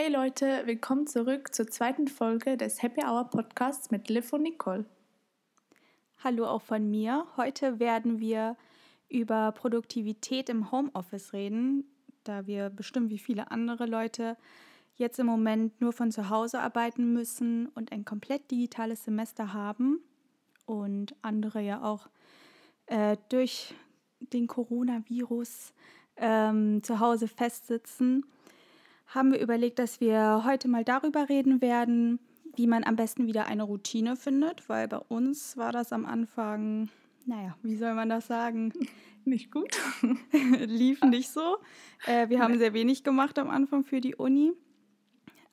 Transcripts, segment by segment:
Hey Leute, willkommen zurück zur zweiten Folge des Happy Hour Podcasts mit Liv und Nicole. Hallo auch von mir. Heute werden wir über Produktivität im Homeoffice reden, da wir bestimmt wie viele andere Leute jetzt im Moment nur von zu Hause arbeiten müssen und ein komplett digitales Semester haben und andere ja auch äh, durch den Coronavirus ähm, zu Hause festsitzen, haben wir überlegt, dass wir heute mal darüber reden werden, wie man am besten wieder eine Routine findet, weil bei uns war das am Anfang, naja, wie soll man das sagen? Nicht gut. Lief nicht so. Äh, wir haben sehr wenig gemacht am Anfang für die Uni.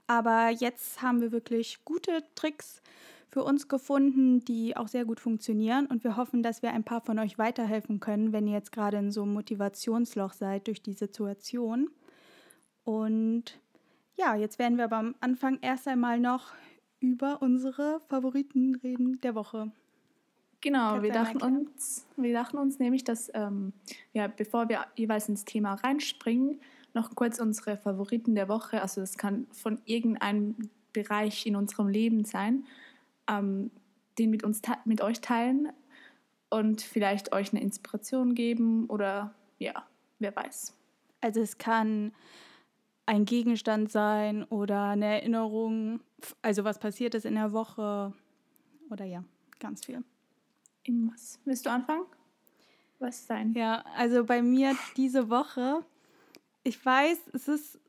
Aber jetzt haben wir wirklich gute Tricks für uns gefunden, die auch sehr gut funktionieren. Und wir hoffen, dass wir ein paar von euch weiterhelfen können, wenn ihr jetzt gerade in so einem Motivationsloch seid durch die Situation. Und ja, jetzt werden wir aber am Anfang erst einmal noch über unsere Favoriten reden der Woche. Genau, wir dachten, uns, wir dachten uns nämlich, dass, ähm, ja, bevor wir jeweils ins Thema reinspringen, noch kurz unsere Favoriten der Woche, also das kann von irgendeinem Bereich in unserem Leben sein, ähm, den mit uns mit euch teilen und vielleicht euch eine Inspiration geben oder ja, wer weiß. Also es kann ein Gegenstand sein oder eine Erinnerung, also was passiert ist in der Woche oder ja, ganz viel. Irgendwas. Willst du anfangen? Was ist dein? Ja, also bei mir diese Woche, ich weiß, es ist,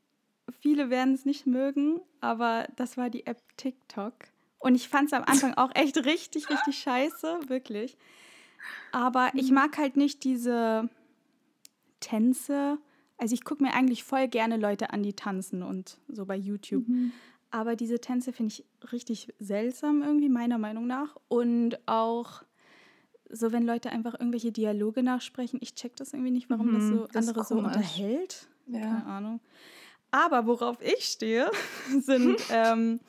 viele werden es nicht mögen, aber das war die App TikTok. Und ich fand es am Anfang auch echt richtig, richtig scheiße, wirklich. Aber ich mhm. mag halt nicht diese Tänze. Also ich gucke mir eigentlich voll gerne Leute an, die tanzen und so bei YouTube. Mhm. Aber diese Tänze finde ich richtig seltsam irgendwie, meiner Meinung nach. Und auch so, wenn Leute einfach irgendwelche Dialoge nachsprechen, ich check das irgendwie nicht, warum mhm, das so das andere so unterhält. Ja. Keine Ahnung. Aber worauf ich stehe, sind ähm,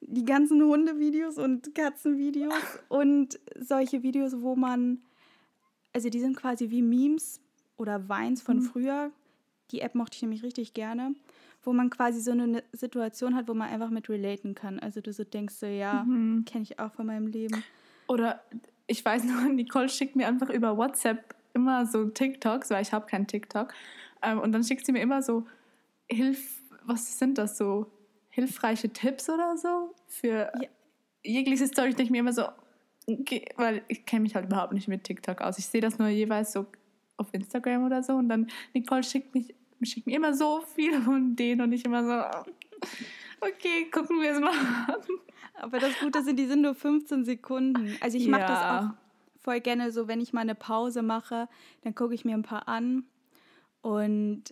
die ganzen Hundevideos und Katzenvideos und solche Videos, wo man, also die sind quasi wie Memes oder Vines von mhm. früher. Die App mochte ich nämlich richtig gerne, wo man quasi so eine Situation hat, wo man einfach mit relaten kann. Also du so denkst so, ja, mhm. kenne ich auch von meinem Leben. Oder ich weiß noch, Nicole schickt mir einfach über WhatsApp immer so TikToks, weil ich habe keinen TikTok. Ähm, und dann schickt sie mir immer so Hilf, was sind das so? hilfreiche Tipps oder so für ja. jegliche Story. Ich denke mir immer so, okay, weil ich kenne mich halt überhaupt nicht mit TikTok aus. Ich sehe das nur jeweils so auf Instagram oder so und dann Nicole schickt, mich, schickt mir immer so viele von denen und ich immer so, okay, gucken wir es mal an. Aber das Gute sind, die sind nur 15 Sekunden. Also ich mache ja. das auch voll gerne so, wenn ich mal eine Pause mache, dann gucke ich mir ein paar an und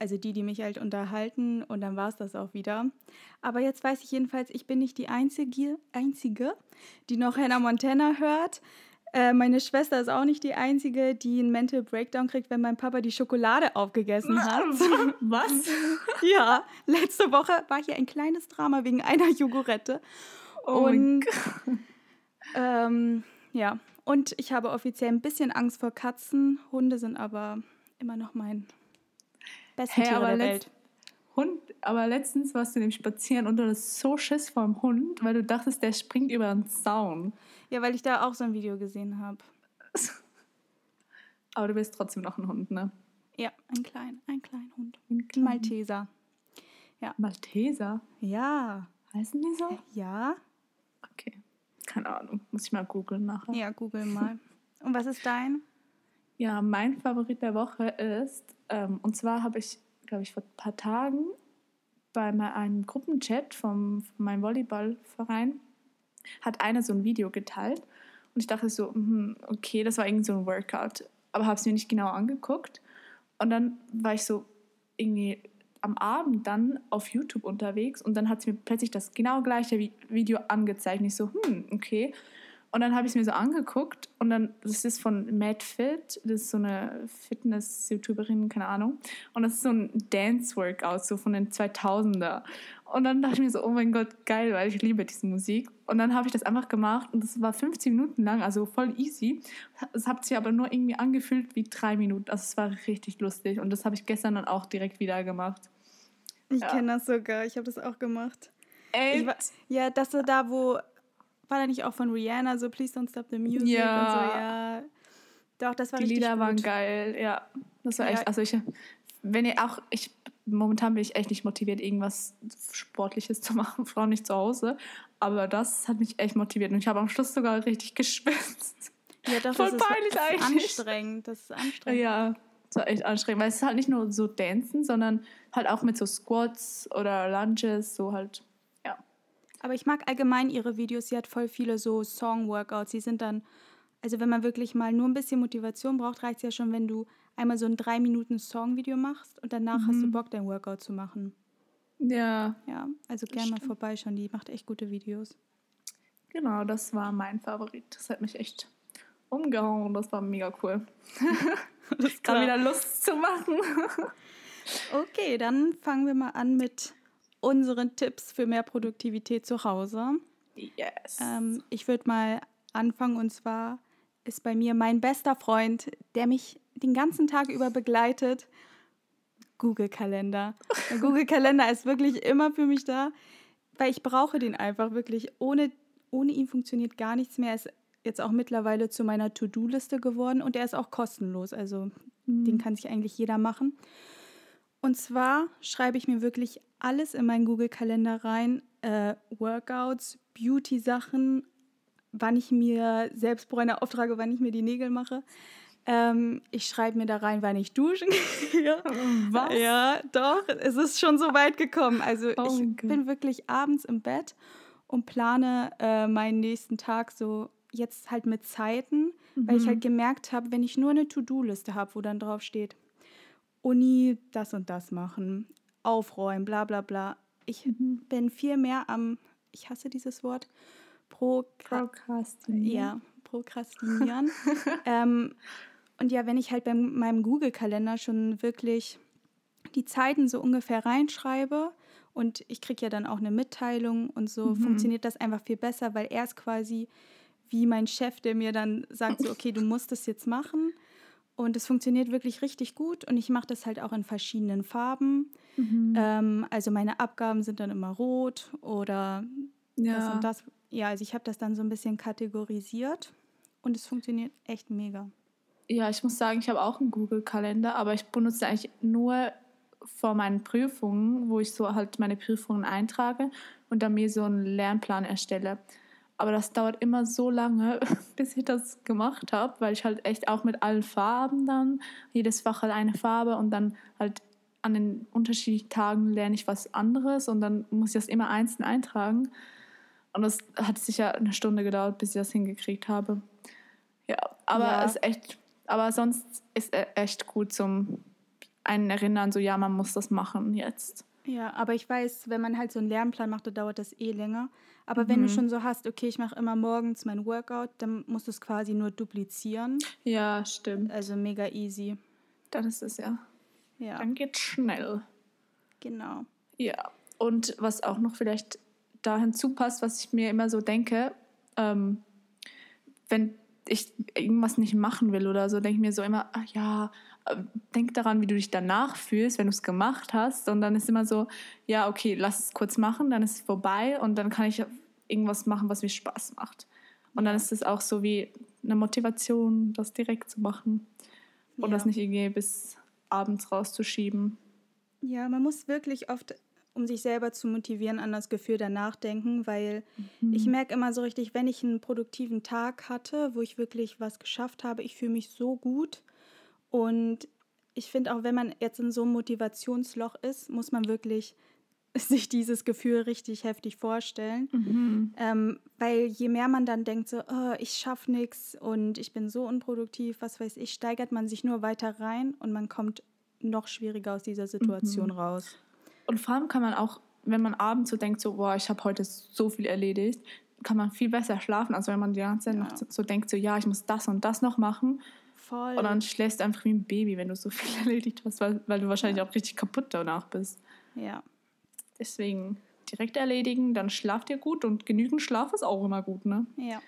also die, die mich halt unterhalten und dann war es das auch wieder. Aber jetzt weiß ich jedenfalls, ich bin nicht die Einzige, Einzige die noch Hannah Montana hört. Äh, meine Schwester ist auch nicht die Einzige, die einen Mental Breakdown kriegt, wenn mein Papa die Schokolade aufgegessen hat. Was? ja, letzte Woche war hier ein kleines Drama wegen einer Jogurette. Oh und ähm, ja, und ich habe offiziell ein bisschen Angst vor Katzen. Hunde sind aber immer noch mein besten hey, Tiere der Welt. Hund, aber letztens warst du nämlich spazieren und du hattest so Schiss vor dem Hund, weil du dachtest, der springt über einen Zaun. Ja, weil ich da auch so ein Video gesehen habe. Aber du bist trotzdem noch ein Hund, ne? Ja, ein kleiner, ein kleiner Hund. Ein klein. Malteser. Ja. Malteser? Ja. Heißen die so? Ja. Okay. Keine Ahnung. Muss ich mal googeln nachher. Ja, google mal. Und was ist dein? Ja, mein Favorit der Woche ist ähm, und zwar habe ich, glaube ich, vor ein paar Tagen bei einem Gruppenchat vom, von meinem Volleyballverein hat einer so ein Video geteilt und ich dachte so, mh, okay, das war irgendwie so ein Workout, aber habe es mir nicht genau angeguckt und dann war ich so irgendwie am Abend dann auf YouTube unterwegs und dann hat es mir plötzlich das genau gleiche Video angezeigt. Und ich so, hm, okay. Und dann habe ich es mir so angeguckt und dann, das ist von Mad Fit, das ist so eine Fitness-YouTuberin, keine Ahnung. Und das ist so ein Dance-Workout, so von den 2000er. Und dann dachte ich mir so, oh mein Gott, geil, weil ich liebe diese Musik. Und dann habe ich das einfach gemacht und das war 15 Minuten lang, also voll easy. Es hat sich aber nur irgendwie angefühlt wie drei Minuten. Also es war richtig lustig und das habe ich gestern dann auch direkt wieder gemacht. Ich Ja. kenne das sogar. Ich habe das auch gemacht. Ey, war, ja, das so da, wo war da nicht auch von Rihanna so Please Don't Stop the Music Ja. und so, ja. Doch, das war die richtig Lieder gut. waren geil, ja. Das war Ja. echt, also ich, wenn ihr auch, ich, momentan bin ich echt nicht motiviert, irgendwas Sportliches zu machen, vor allem nicht zu Hause. Aber das hat mich echt motiviert und ich habe am Schluss sogar richtig geschwitzt. Ja, doch, Voll das ist, peinlich ist eigentlich. anstrengend. Das ist anstrengend. Ja, das war echt anstrengend, weil es ist halt nicht nur so Dancen, sondern halt auch mit so Squats oder Lunges, so halt, ja. Aber ich mag allgemein ihre Videos. Sie hat voll viele so Song-Workouts. Sie sind dann, also wenn man wirklich mal nur ein bisschen Motivation braucht, reicht es ja schon, wenn du einmal so ein drei Minuten Song-Video machst und danach hast Mhm. du Bock, dein Workout zu machen. Ja, Ja, also gerne mal vorbeischauen. Die macht echt gute Videos. genau, das war mein Favorit. Das hat mich echt umgehauen. Das war mega cool. Das Gerade wieder Lust zu machen. Okay, dann fangen wir mal an mit unseren Tipps für mehr Produktivität zu Hause. Yes. Ähm, ich würde mal anfangen und zwar ist bei mir mein bester Freund, der mich den ganzen Tag über begleitet, Google Kalender. Der Google Kalender ist wirklich immer für mich da, weil ich brauche den einfach wirklich. Ohne, ohne ihn funktioniert gar nichts mehr. Er ist jetzt auch mittlerweile zu meiner To-Do-Liste geworden und er ist auch kostenlos. Also den kann sich eigentlich jeder machen. Und zwar schreibe ich mir wirklich alles in meinen Google-Kalender rein. Äh, Workouts, Beauty-Sachen, wann ich mir Selbstbräuner auftrage, wann ich mir die Nägel mache. Ähm, ich schreibe mir da rein, wann ich duschen gehe. Was? Ja, doch, es ist schon so weit gekommen. Also Oh ich Gott. bin wirklich abends im Bett und plane äh, meinen nächsten Tag so jetzt halt mit Zeiten, weil ich Mhm. halt gemerkt habe, wenn ich nur eine To-Do-Liste habe, wo dann drauf steht, Uni das und das machen, aufräumen, bla bla bla. Ich Mhm. bin viel mehr am, ich hasse dieses Wort, pro Procrastinieren. ja, prokrastinieren. ähm, und ja, wenn ich halt bei meinem Google-Kalender schon wirklich die Zeiten so ungefähr reinschreibe und ich kriege ja dann auch eine Mitteilung und so, Mhm. funktioniert das einfach viel besser, weil er ist quasi wie mein Chef, der mir dann sagt, so, okay, du musst das jetzt machen. Und es funktioniert wirklich richtig gut und ich mache das halt auch in verschiedenen Farben. Mhm. Ähm, also meine Abgaben sind dann immer rot oder das ja. und das. Ja, also ich habe das dann so ein bisschen kategorisiert und es funktioniert echt mega. Ja, ich muss sagen, ich habe auch einen Google-Kalender, aber ich benutze eigentlich nur vor meinen Prüfungen, wo ich so halt meine Prüfungen eintrage und dann mir so einen Lernplan erstelle. Aber das dauert immer so lange, bis ich das gemacht habe, weil ich halt echt auch mit allen Farben dann, jedes Fach hat eine Farbe und dann halt an den unterschiedlichen Tagen lerne ich was anderes und dann muss ich das immer einzeln eintragen. Und das hat sicher eine Stunde gedauert, bis ich das hingekriegt habe. Ja, aber Ja. es ist echt, aber sonst ist er echt gut zum einen erinnern, so ja, man muss das machen jetzt. Ja, aber ich weiß, wenn man halt so einen Lernplan macht, dann dauert das eh länger. Aber wenn du Mhm. schon so hast, okay, ich mache immer morgens mein Workout, dann musst du es quasi nur duplizieren. Ja, stimmt. Also mega easy. Dann ist es ja. Ja, Dann geht's schnell. genau. Ja. Und was auch noch vielleicht da hinzupasst, was ich mir immer so denke, ähm, wenn ich irgendwas nicht machen will oder so, denke ich mir so immer, ach ja, äh, denk daran, wie du dich danach fühlst, wenn du es gemacht hast. Und dann ist immer so, ja, okay, lass es kurz machen, dann ist es vorbei und dann kann ich irgendwas machen, was mir Spaß macht. Und dann ist es auch so wie eine Motivation, das direkt zu machen und Ja. das nicht irgendwie bis abends rauszuschieben. Ja, man muss wirklich oft, um sich selber zu motivieren, an das Gefühl danach denken, weil ich merke immer so richtig, wenn ich einen produktiven Tag hatte, wo ich wirklich was geschafft habe, ich fühle mich so gut. Und ich finde auch, wenn man jetzt in so einem Motivationsloch ist, muss man wirklich sich dieses Gefühl richtig heftig vorstellen. Mhm. Ähm, weil je mehr man dann denkt, so, oh, ich schaffe nichts und ich bin so unproduktiv, was weiß ich, steigert man sich nur weiter rein und man kommt noch schwieriger aus dieser Situation raus. Und vor allem kann man auch, wenn man abends so denkt, so, boah, ich habe heute so viel erledigt, kann man viel besser schlafen, als wenn man die ganze Zeit Ja. noch so- so denkt, so, ja, ich muss das und das noch machen. Voll. Und dann schläfst du einfach wie ein Baby, wenn du so viel erledigt hast, weil, weil du wahrscheinlich auch richtig kaputt danach bist. ja. Deswegen direkt erledigen, dann schlaft ihr gut und genügend Schlaf ist auch immer gut, ne? ja.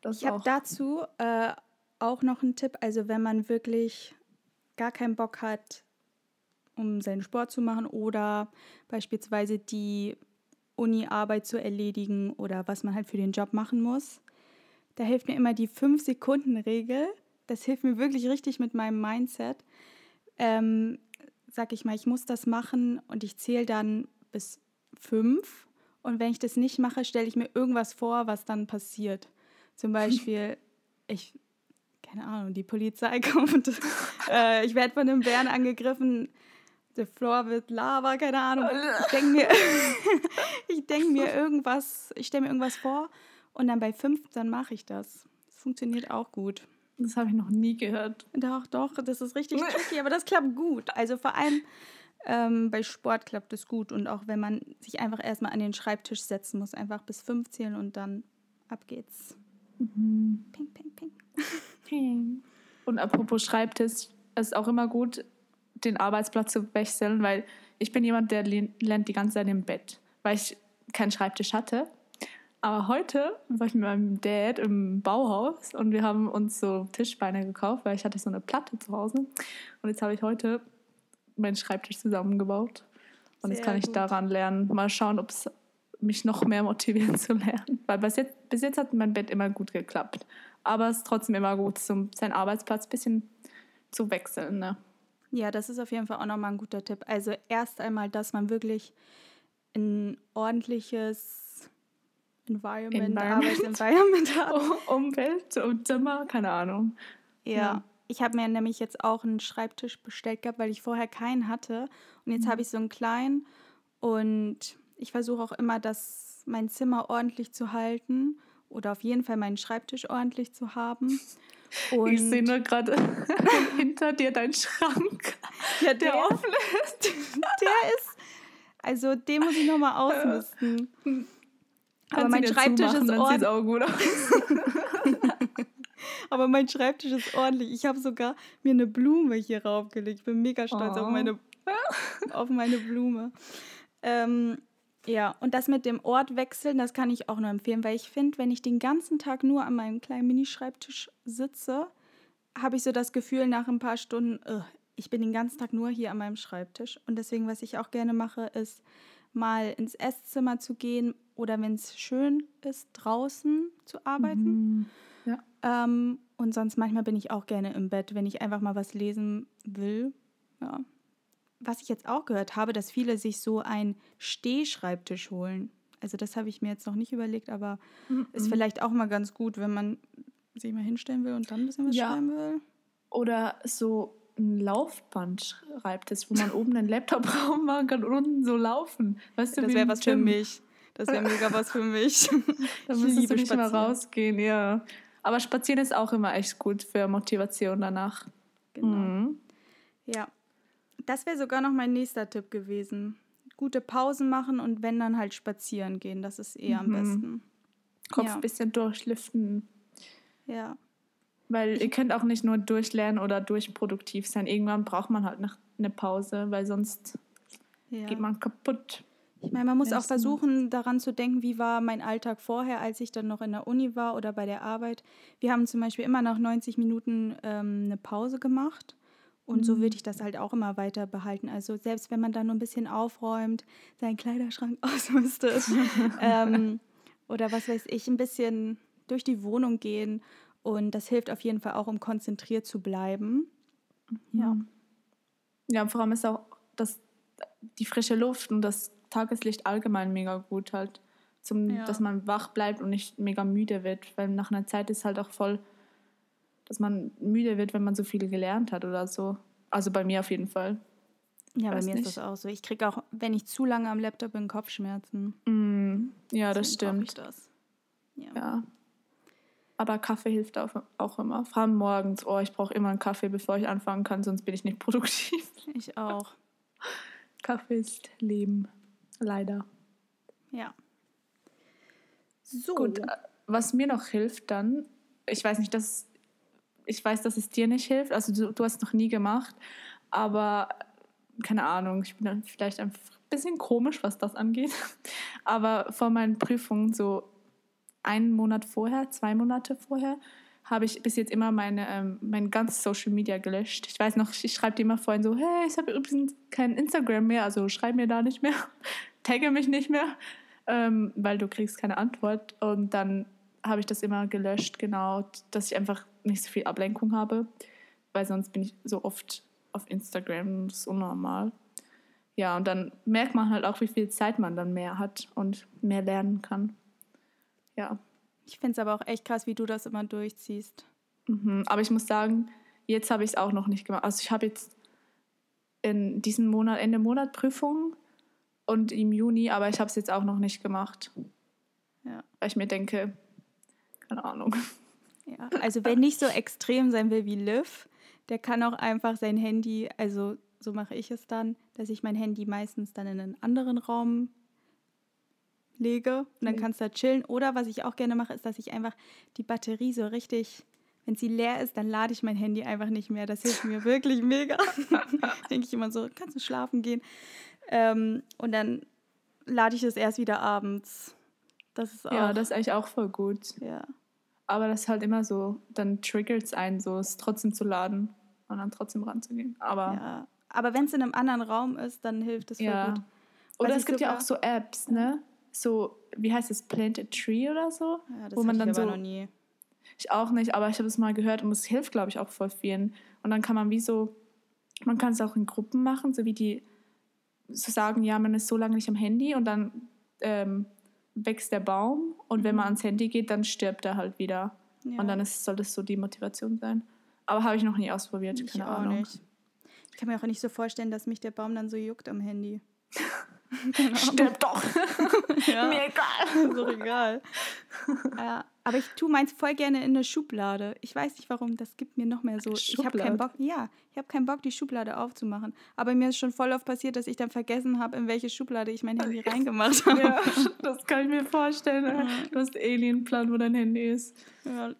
Das Ich habe dazu äh, auch noch einen Tipp. Also wenn man wirklich gar keinen Bock hat, um seinen Sport zu machen oder beispielsweise die Uni-Arbeit zu erledigen oder was man halt für den Job machen muss. Da hilft mir immer die 5-Sekunden-Regel. Das hilft mir wirklich richtig mit meinem Mindset. Ähm, sag ich mal, ich muss das machen und ich zähle dann bis fünf. Und wenn ich das nicht mache, stelle ich mir irgendwas vor, was dann passiert. Zum Beispiel, ich, keine Ahnung, die Polizei kommt, äh, ich werde von einem Bären angegriffen, the floor wird Lava, keine Ahnung. Ich denke mir, ich denk mir irgendwas, ich stelle mir irgendwas vor und dann bei fünf, dann mache ich das. Das funktioniert auch gut. Das habe ich noch nie gehört. Doch, doch, das ist richtig tricky, aber das klappt gut. Also vor allem ähm, bei Sport klappt es gut und auch wenn man sich einfach erstmal an den Schreibtisch setzen muss, einfach bis fünf zählen und dann ab geht's. Mhm. Ping, ping, ping. ping. Und apropos Schreibtisch, es ist auch immer gut, den Arbeitsplatz zu wechseln, weil ich bin jemand, der lernt die ganze Zeit im Bett, weil ich keinen Schreibtisch hatte. Aber heute war ich mit meinem Dad im Bauhaus und wir haben uns so Tischbeine gekauft, weil ich hatte so eine Platte zu Hause. Und jetzt habe ich heute meinen Schreibtisch zusammengebaut. Und Sehr jetzt kann ich gut. daran lernen. Mal schauen, ob es mich noch mehr motiviert zu lernen. Weil bis jetzt, bis jetzt hat mein Bett immer gut geklappt. Aber es ist trotzdem immer gut, zum, seinen Arbeitsplatz ein bisschen zu wechseln. Ne? Ja, das ist auf jeden Fall auch nochmal ein guter Tipp. Also erst einmal, dass man wirklich ein ordentliches Environment, Environment. Arbeitsenvironment hat. Umwelt und Zimmer, keine Ahnung. Ja. ja. Ich habe mir nämlich jetzt auch einen Schreibtisch bestellt gehabt, weil ich vorher keinen hatte. Und jetzt mhm. habe ich so einen kleinen. Und ich versuche auch immer, das, mein Zimmer ordentlich zu halten. Oder auf jeden Fall meinen Schreibtisch ordentlich zu haben. Und ich sehe nur gerade hinter dir deinen Schrank, ja, der, der offen ist. Der ist, also den muss ich nochmal ausmisten. Aber mein Schreibtisch ist ordentlich. Aber mein Schreibtisch ist ordentlich. Ich habe sogar mir eine Blume hier raufgelegt. Ich bin mega stolz oh. auf, meine, auf meine Blume. Ähm, ja, und das mit dem Ort wechseln, das kann ich auch nur empfehlen, weil ich finde, wenn ich den ganzen Tag nur an meinem kleinen Minischreibtisch sitze, habe ich so das Gefühl nach ein paar Stunden, uh, ich bin den ganzen Tag nur hier an meinem Schreibtisch. Und deswegen, was ich auch gerne mache, ist mal ins Esszimmer zu gehen oder wenn es schön ist, draußen zu arbeiten. Mhm. Ja. Ähm, und sonst manchmal bin ich auch gerne im Bett, wenn ich einfach mal was lesen will. Ja was ich jetzt auch gehört habe, dass viele sich so einen Stehschreibtisch holen. Also das habe ich mir jetzt noch nicht überlegt, aber mm -mm. ist vielleicht auch mal ganz gut, wenn man sich mal hinstellen will und dann ein bisschen was ja. schreiben will. Oder so ein Laufband-Schreibtisch, wo man oben einen Laptop machen kann und unten so laufen. Weißt du, das wäre was Gym. für mich. Das wäre mega was für mich. da müsstest du nicht spazieren. mal rausgehen, ja. Aber spazieren ist auch immer echt gut für Motivation danach. Genau. Mhm. Ja, das wäre sogar noch mein nächster Tipp gewesen. Gute Pausen machen und wenn dann halt spazieren gehen. Das ist eh mhm. am besten. Kopf ja. ein bisschen durchlüften. Ja. Weil ihr könnt auch nicht nur durchlernen oder durchproduktiv sein. Irgendwann braucht man halt eine Pause, weil sonst ja. geht man kaputt. Ich meine, man muss auch versuchen, daran zu denken, wie war mein Alltag vorher, als ich dann noch in der Uni war oder bei der Arbeit. Wir haben zum Beispiel immer nach 90 Minuten ähm, eine Pause gemacht. Und so würde mhm. ich das halt auch immer weiter behalten. Also selbst wenn man dann nur ein bisschen aufräumt, seinen Kleiderschrank ausmistet ähm, oder was weiß ich, ein bisschen durch die Wohnung gehen. Und das hilft auf jeden Fall auch, um konzentriert zu bleiben. Ja. Ja, vor allem ist auch das, die frische Luft und das Tageslicht allgemein mega gut halt, zum, ja. dass man wach bleibt und nicht mega müde wird. Weil nach einer Zeit ist halt auch voll dass man müde wird, wenn man so viel gelernt hat oder so. Also bei mir auf jeden Fall. Ja, bei mir nicht. ist das auch so. Ich kriege auch, wenn ich zu lange am Laptop bin, Kopfschmerzen. Mm, ja, das stimmt. Ich das. Ja. ja. Aber Kaffee hilft auch, auch immer. Vor allem morgens. Oh, ich brauche immer einen Kaffee, bevor ich anfangen kann, sonst bin ich nicht produktiv. Ich auch. Kaffee ist Leben. Leider. Ja. So. Gut, äh, was mir noch hilft dann, ich weiß nicht, das ich weiß, dass es dir nicht hilft. Also du, du hast es noch nie gemacht, aber keine Ahnung, ich bin vielleicht ein bisschen komisch, was das angeht. Aber vor meinen Prüfungen, so einen Monat vorher, zwei Monate vorher, habe ich bis jetzt immer meine, ähm, mein ganzes Social Media gelöscht. Ich weiß noch, ich schreibe dir immer vorhin so, hey, ich habe übrigens kein Instagram mehr, also schreib mir da nicht mehr, tagge mich nicht mehr, ähm, weil du kriegst keine Antwort. Und dann habe ich das immer gelöscht, genau, dass ich einfach nicht so viel Ablenkung habe, weil sonst bin ich so oft auf Instagram, das ist unnormal. Ja, und dann merkt man halt auch, wie viel Zeit man dann mehr hat und mehr lernen kann. Ja. Ich finde es aber auch echt krass, wie du das immer durchziehst. Mhm. Aber ich muss sagen, jetzt habe ich es auch noch nicht gemacht. Also ich habe jetzt in diesem Monat, Ende Monat Prüfungen und im Juni, aber ich habe es jetzt auch noch nicht gemacht. Ja. Weil ich mir denke, keine Ahnung. Ja, also wer nicht so extrem sein will wie Liv, der kann auch einfach sein Handy, also so mache ich es dann, dass ich mein Handy meistens dann in einen anderen Raum lege und dann Ja. kannst du da chillen. Oder was ich auch gerne mache, ist, dass ich einfach die Batterie so richtig, wenn sie leer ist, dann lade ich mein Handy einfach nicht mehr. Das hilft mir wirklich mega. Denke ich immer so, kannst du schlafen gehen. Ähm, und dann lade ich es erst wieder abends. Das ist auch. Ja, das ist eigentlich auch voll gut. ja. Aber das ist halt immer so, dann triggert es einen so, es trotzdem zu laden und dann trotzdem ranzugehen. Aber ja. Aber wenn es in einem anderen Raum ist, dann hilft es voll ja. gut. Oder es gibt ja auch so Apps, ne? So, wie heißt es, Plant a Tree oder so? Ja, das wo man dann ich so noch nie. Ich auch nicht, aber ich habe es mal gehört und es hilft, glaube ich, auch voll vielen. Und dann kann man wie so, man kann es auch in Gruppen machen, so wie die so sagen, ja, man ist so lange nicht am Handy und dann ähm, wächst der Baum und wenn man ans Handy geht, dann stirbt er halt wieder. Ja. Und dann ist, soll das so die Motivation sein. Aber habe ich noch nie ausprobiert, Ich keine auch Ahnung. nicht. Ich kann mir auch nicht so vorstellen, dass mich der Baum dann so juckt am Handy. Stirb doch! Ja. Mir egal! doch egal. ja, aber ich tue meins voll gerne in eine Schublade. Ich weiß nicht warum, das gibt mir noch mehr so. Ich habe keinen Schublade? Bock, ja, ich habe keinen Bock, die Schublade aufzumachen. Aber mir ist schon voll oft passiert, dass ich dann vergessen habe, in welche Schublade ich mein Handy reingemacht habe. Ja, das kann ich mir vorstellen. Du hast Alienplan, wo dein Handy ist. Ja.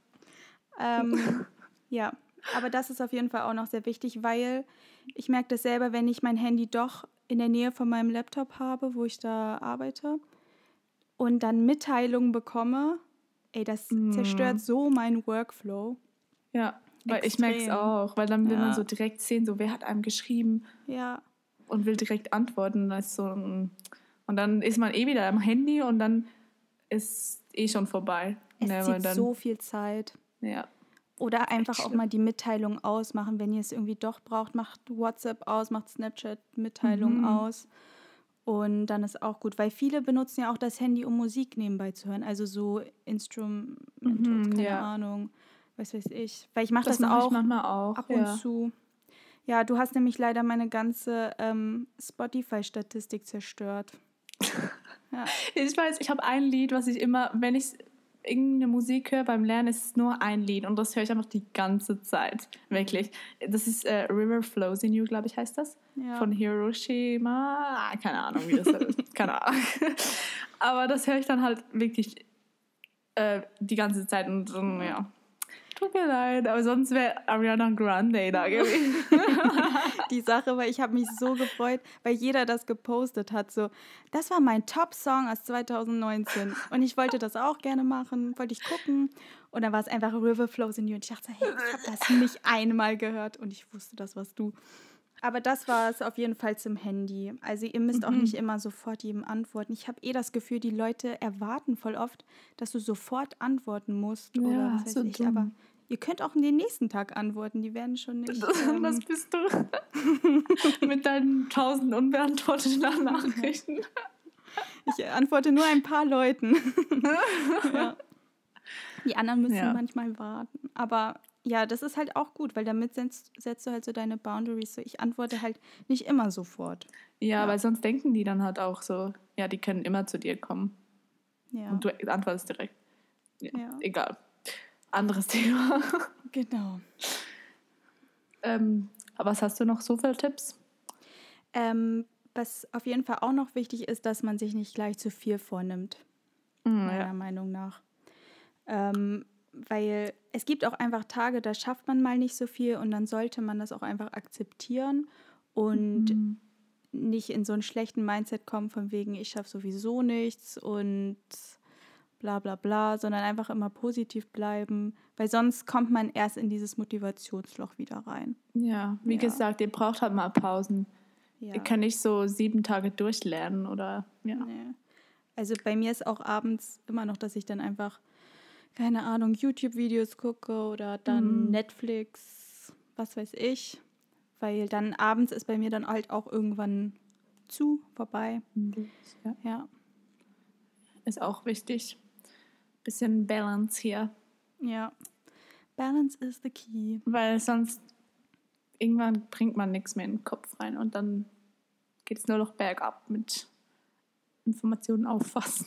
Ähm, ja, aber das ist auf jeden Fall auch noch sehr wichtig, weil ich merke das selber, wenn ich mein Handy doch in der Nähe von meinem Laptop habe, wo ich da arbeite und dann Mitteilungen bekomme, ey, das Mhm. zerstört so meinen Workflow. Ja, weil ich merke es auch, weil dann will Ja. man so direkt sehen, so wer hat einem geschrieben Ja, und will direkt antworten. Das so ein, und dann ist man eh wieder am Handy und dann ist eh schon vorbei. es Ne, zieht dann, so viel Zeit. ja. Oder einfach auch mal die Mitteilung ausmachen. Wenn ihr es irgendwie doch braucht, macht WhatsApp aus, macht Snapchat-Mitteilung Mhm. aus. Und dann ist auch gut, weil viele benutzen ja auch das Handy, um Musik nebenbei zu hören. Also so Instrumentals, Mhm, keine ja. Ahnung, was weiß ich. Weil ich mache das, Das, mache auch ich manchmal auch. ab und ja. zu. Ja, du hast nämlich leider meine ganze ähm, Spotify-Statistik zerstört. Ja. Ich weiß, ich habe ein Lied, was ich immer, wenn ich irgendeine Musik höre beim Lernen, ist es nur ein Lied und das höre ich einfach die ganze Zeit. Wirklich. Das ist äh, River Flows in You, glaube ich, heißt das. Ja. Von Hiroshima. Keine Ahnung, wie das ist. Keine Ahnung. Aber das höre ich dann halt wirklich äh, die ganze Zeit und dann, ja. Tut mir leid, aber sonst wäre Ariana Grande da gewesen. die Sache, weil ich habe mich so gefreut, weil jeder das gepostet hat. So, das war mein Top-Song aus 2019 und ich wollte das auch gerne machen, wollte ich gucken und dann war es einfach River Flows in You und ich dachte, hey, ich habe das nicht einmal gehört und ich wusste, das warst du. Aber das war es auf jeden Fall zum Handy. Also ihr müsst auch nicht immer sofort jedem antworten. Ich habe eh das Gefühl, die Leute erwarten voll oft, dass du sofort antworten musst oder Ja, was weiß so ich. dumm. Aber ihr könnt auch den nächsten Tag antworten. Die werden schon nicht. ähm, Was bist du? Mit deinen tausend unbeantworteten Nachrichten. Ich antworte nur ein paar Leuten. ja. Die anderen müssen Ja. manchmal warten. Aber ja, das ist halt auch gut, weil damit setzt, setzt du halt so deine Boundaries. So, ich antworte halt nicht immer sofort. Ja, Ja. weil sonst denken die dann halt auch so, ja, die können immer zu dir kommen. Ja, Und du antwortest direkt. Ja. Egal. Anderes Thema. genau. ähm, aber was hast du noch so für Tipps? Ähm, was auf jeden Fall auch noch wichtig ist, dass man sich nicht gleich zu viel vornimmt. Hm, meiner ja. Meinung nach. Ähm, weil es gibt auch einfach Tage, da schafft man mal nicht so viel und dann sollte man das auch einfach akzeptieren und Mhm. nicht in so einen schlechten Mindset kommen von wegen, ich schaffe sowieso nichts und bla bla bla, sondern einfach immer positiv bleiben, weil sonst kommt man erst in dieses Motivationsloch wieder rein. Ja, wie Ja. gesagt, ihr braucht halt mal Pausen. Ja. Ihr könnt nicht so sieben Tage durchlernen oder ja. Nee. Also bei mir ist auch abends immer noch, dass ich dann einfach, keine Ahnung, YouTube-Videos gucke oder dann Mhm. Netflix, was weiß ich. Weil dann abends ist bei mir dann halt auch irgendwann zu, vorbei. ja. Ja. Ist auch wichtig. Bisschen Balance hier. Ja. Balance is the key. Weil sonst irgendwann bringt man nichts mehr in den Kopf rein und dann geht es nur noch bergab mit Informationen auffassen.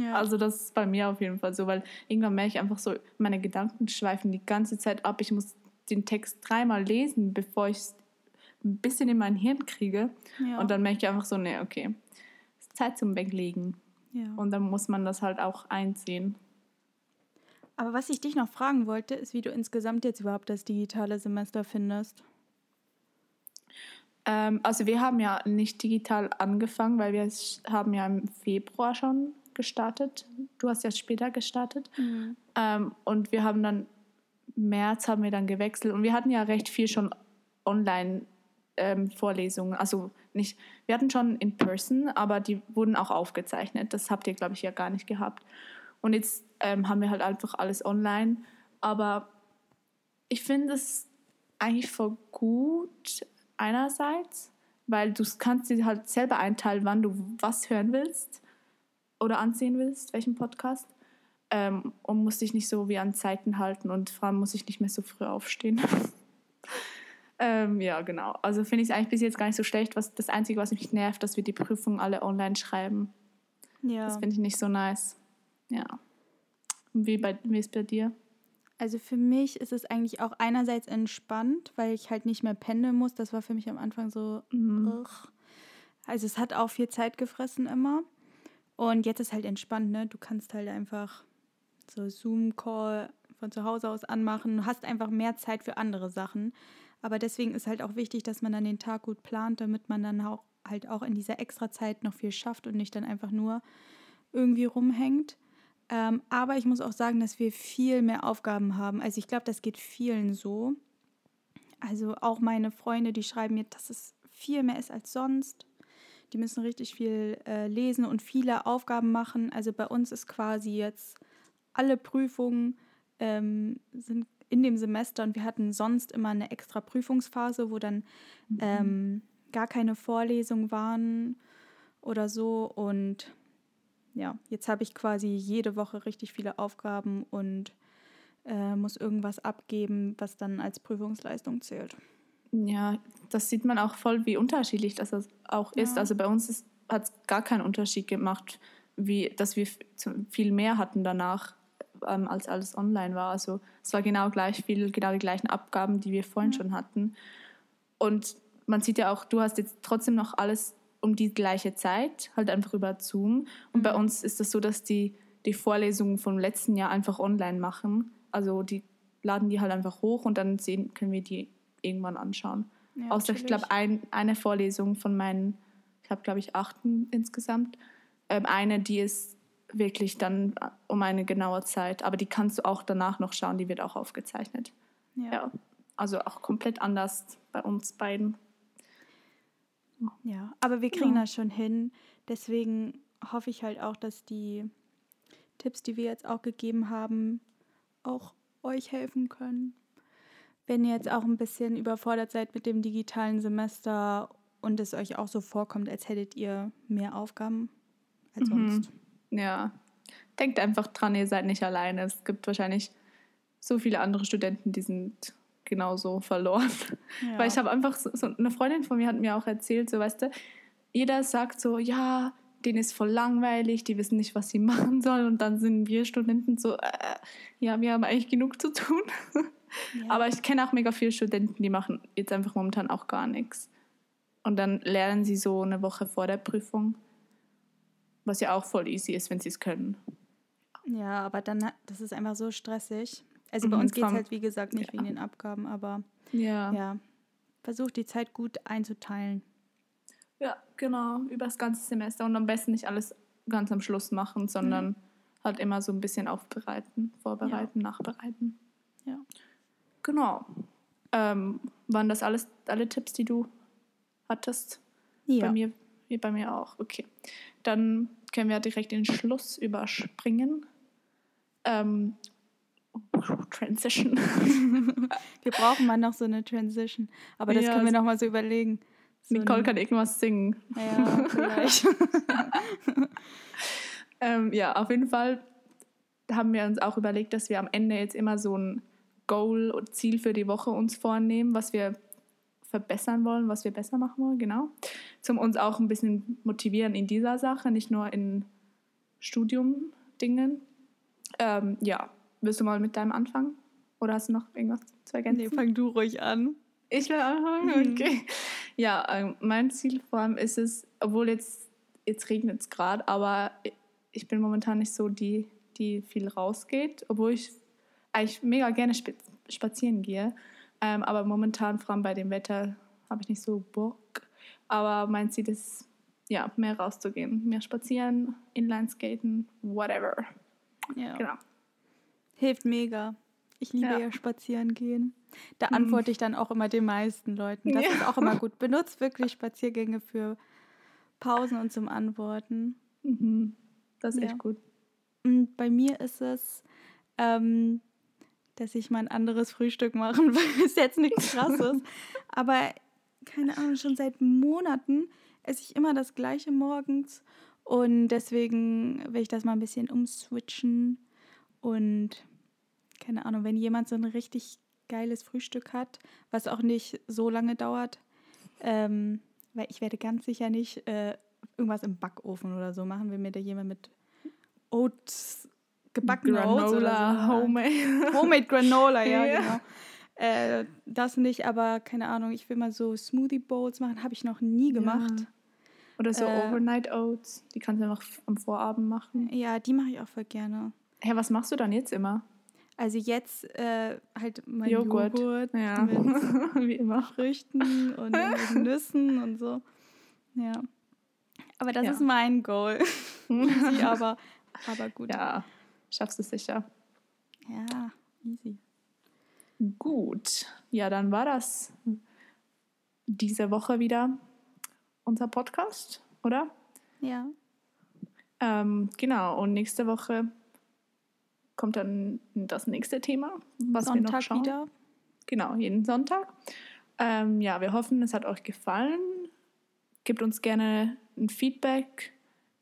Ja. Also das ist bei mir auf jeden Fall so, weil irgendwann merke ich einfach so, meine Gedanken schweifen die ganze Zeit ab. Ich muss den Text dreimal lesen, bevor ich es ein bisschen in mein Hirn kriege. ja. Und dann merke ich einfach so, nee, okay, es ist Zeit zum Weglegen. ja. Und dann muss man das halt auch einsehen. Aber was ich dich noch fragen wollte, ist, wie du insgesamt jetzt überhaupt das digitale Semester findest. Ähm, also wir haben ja nicht digital angefangen, weil wir haben ja im Februar schon gestartet. Du hast ja später gestartet. Ähm, und wir haben dann, März haben wir dann gewechselt und wir hatten ja recht viel schon online ähm, Vorlesungen. Also nicht, wir hatten schon in person, aber die wurden auch aufgezeichnet. Das habt ihr, glaube ich, ja gar nicht gehabt. Und jetzt ähm, haben wir halt einfach alles online. Aber ich finde es eigentlich voll gut einerseits, weil du kannst dir halt selber einteilen, wann du was hören willst oder ansehen willst, welchen Podcast. Ähm, und musst dich nicht so wie an Zeiten halten und vor allem muss ich nicht mehr so früh aufstehen. ähm, ja, genau. Also finde ich es eigentlich bis jetzt gar nicht so schlecht. Was, das Einzige, was mich nervt, dass wir die Prüfungen alle online schreiben. Ja. Das finde ich nicht so nice. Ja. Und wie, bei, wie ist bei dir? Also für mich ist es eigentlich auch einerseits entspannt, weil ich halt nicht mehr pendeln muss. Das war für mich am Anfang so. ugh. Also es hat auch viel Zeit gefressen immer. Und jetzt ist halt entspannt, ne? Du kannst halt einfach so Zoom-Call von zu Hause aus anmachen. Du hast einfach mehr Zeit für andere Sachen. Aber deswegen ist halt auch wichtig, dass man dann den Tag gut plant, damit man dann auch halt auch in dieser extra Zeit noch viel schafft und nicht dann einfach nur irgendwie rumhängt. Ähm, aber ich muss auch sagen, dass wir viel mehr Aufgaben haben. Also ich glaube, das geht vielen so. Also auch meine Freunde, die schreiben mir, dass es viel mehr ist als sonst. Die müssen richtig viel äh, lesen und viele Aufgaben machen. Also bei uns ist quasi jetzt alle Prüfungen ähm, sind in dem Semester und wir hatten sonst immer eine extra Prüfungsphase, wo dann ähm, gar keine Vorlesungen waren oder so. Und ja, jetzt habe ich quasi jede Woche richtig viele Aufgaben und äh, muss irgendwas abgeben, was dann als Prüfungsleistung zählt. Ja, das sieht man auch voll, wie unterschiedlich das auch ist. Ja. Also bei uns hat es gar keinen Unterschied gemacht, wie, dass wir viel mehr hatten danach, ähm, als alles online war. Also es war genau gleich viel, genau die gleichen Abgaben, die wir vorhin schon hatten. Und man sieht ja auch, du hast jetzt trotzdem noch alles um die gleiche Zeit, halt einfach über Zoom. Und bei uns ist es das so, dass die die Vorlesungen vom letzten Jahr einfach online machen. Also die laden die halt einfach hoch und dann sehen, können wir die irgendwann anschauen. Ja, Außer ich chillig. glaube, ein, eine Vorlesung von meinen, ich habe glaube ich achten insgesamt. Ähm, eine, die ist wirklich dann um eine genaue Zeit, aber die kannst du auch danach noch schauen, die wird auch aufgezeichnet. Ja. Ja, also auch komplett anders bei uns beiden. Ja, aber wir kriegen Ja. das schon hin. Deswegen hoffe ich halt auch, dass die Tipps, die wir jetzt auch gegeben haben, auch euch helfen können. Wenn ihr jetzt auch ein bisschen überfordert seid mit dem digitalen Semester und es euch auch so vorkommt, als hättet ihr mehr Aufgaben als sonst. Ja, denkt einfach dran, ihr seid nicht alleine. Es gibt wahrscheinlich so viele andere Studenten, die sind genauso verloren. Ja. Weil ich habe einfach so, so eine Freundin von mir hat mir auch erzählt, so weißt du, jeder sagt so, ja, denen ist voll langweilig, die wissen nicht, was sie machen sollen und dann sind wir Studenten so, äh, ja, wir haben eigentlich genug zu tun. Ja. Aber ich kenne auch mega viele Studenten, die machen jetzt einfach momentan auch gar nichts. Und dann lernen sie so eine Woche vor der Prüfung, was ja auch voll easy ist, wenn sie es können. Ja, aber dann, das ist einfach so stressig. Also bei Mhm, uns geht es halt, wie gesagt, nicht ja. wegen den Abgaben, aber Ja. ja, versucht die Zeit gut einzuteilen. Ja, genau, über das ganze Semester und am besten nicht alles ganz am Schluss machen, sondern halt immer so ein bisschen aufbereiten, vorbereiten, nachbereiten. Ja. Genau. Ähm, waren das alles alle Tipps, die du hattest? Ja. Bei mir, wie bei mir auch. Okay. Dann können wir direkt den Schluss überspringen. Ähm, Transition. Wir brauchen mal noch so eine Transition. Aber das Ja, können wir noch mal so überlegen. So Nicole kann irgendwas singen. Ja, vielleicht. Ähm, ja, auf jeden Fall haben wir uns auch überlegt, dass wir am Ende jetzt immer so ein Goal und Ziel für die Woche uns vornehmen, was wir verbessern wollen, was wir besser machen wollen, genau. Zum uns auch ein bisschen motivieren in dieser Sache, nicht nur in Studium-Dingen. Ähm, ja, willst du mal mit deinem anfangen? Oder hast du noch irgendwas zu ergänzen? nee, fang du ruhig an. Ich will anfangen, Mhm. okay. Ja, ähm, mein Ziel vor allem ist es, obwohl jetzt, jetzt regnet es gerade, aber ich bin momentan nicht so die, die viel rausgeht, obwohl ich eigentlich mega gerne sp spazieren gehe. Ähm, aber momentan, vor allem bei dem Wetter, habe ich nicht so Bock. Aber mein Ziel ist, ja, mehr rauszugehen, mehr spazieren, Inlineskaten, whatever. Ja. Genau. Hilft mega. Ich liebe Ja. ja, spazieren gehen. Da Mhm. antworte ich dann auch immer den meisten Leuten. Das Ja. ist auch immer gut. Benutzt wirklich Spaziergänge für Pausen und zum Antworten. Mhm. Das ist Ja. echt gut. Und bei mir ist es, ähm, dass ich mal ein anderes Frühstück machen will. Ist jetzt nichts Krasses. Aber keine Ahnung, schon seit Monaten esse ich immer das gleiche morgens. Und deswegen will ich das mal ein bisschen umswitchen. Und keine Ahnung, wenn jemand so ein richtig geiles Frühstück hat, was auch nicht so lange dauert, ähm, weil ich werde ganz sicher nicht äh, irgendwas im Backofen oder so machen, wenn mir da jemand mit Oats, gebackene Oats oder Granola, so. Homemade. Homemade Granola, ja, Ja. genau. Äh, das nicht, aber keine Ahnung, ich will mal so Smoothie Bowls machen, habe ich noch nie gemacht. Oder so Äh, Overnight Oats. Die kannst du noch am Vorabend machen. Ja, die mache ich auch voll gerne. Hä, was machst du dann jetzt immer? Also jetzt äh, halt mein Joghurt. Joghurt, Ja, mit wie immer. Früchten und Nüssen und so. Ja. Aber das Ja. ist mein Goal. easy, aber, aber gut. Ja, schaffst du sicher. ja, easy. Gut. Ja, dann war das diese Woche wieder unser Podcast, oder? Ja. Ähm, genau, und nächste Woche kommt dann das nächste Thema, was wir noch Sonntag schauen. wieder. Genau, jeden Sonntag. Ähm, ja, wir hoffen, es hat euch gefallen. Gebt uns gerne ein Feedback,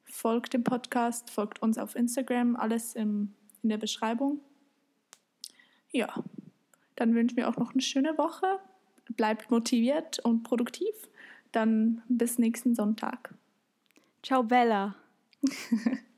folgt dem Podcast, folgt uns auf Instagram, alles im, in der Beschreibung. Ja, dann wünschen wir auch noch eine schöne Woche. Bleibt motiviert und produktiv. Dann bis nächsten Sonntag. Ciao, Bella.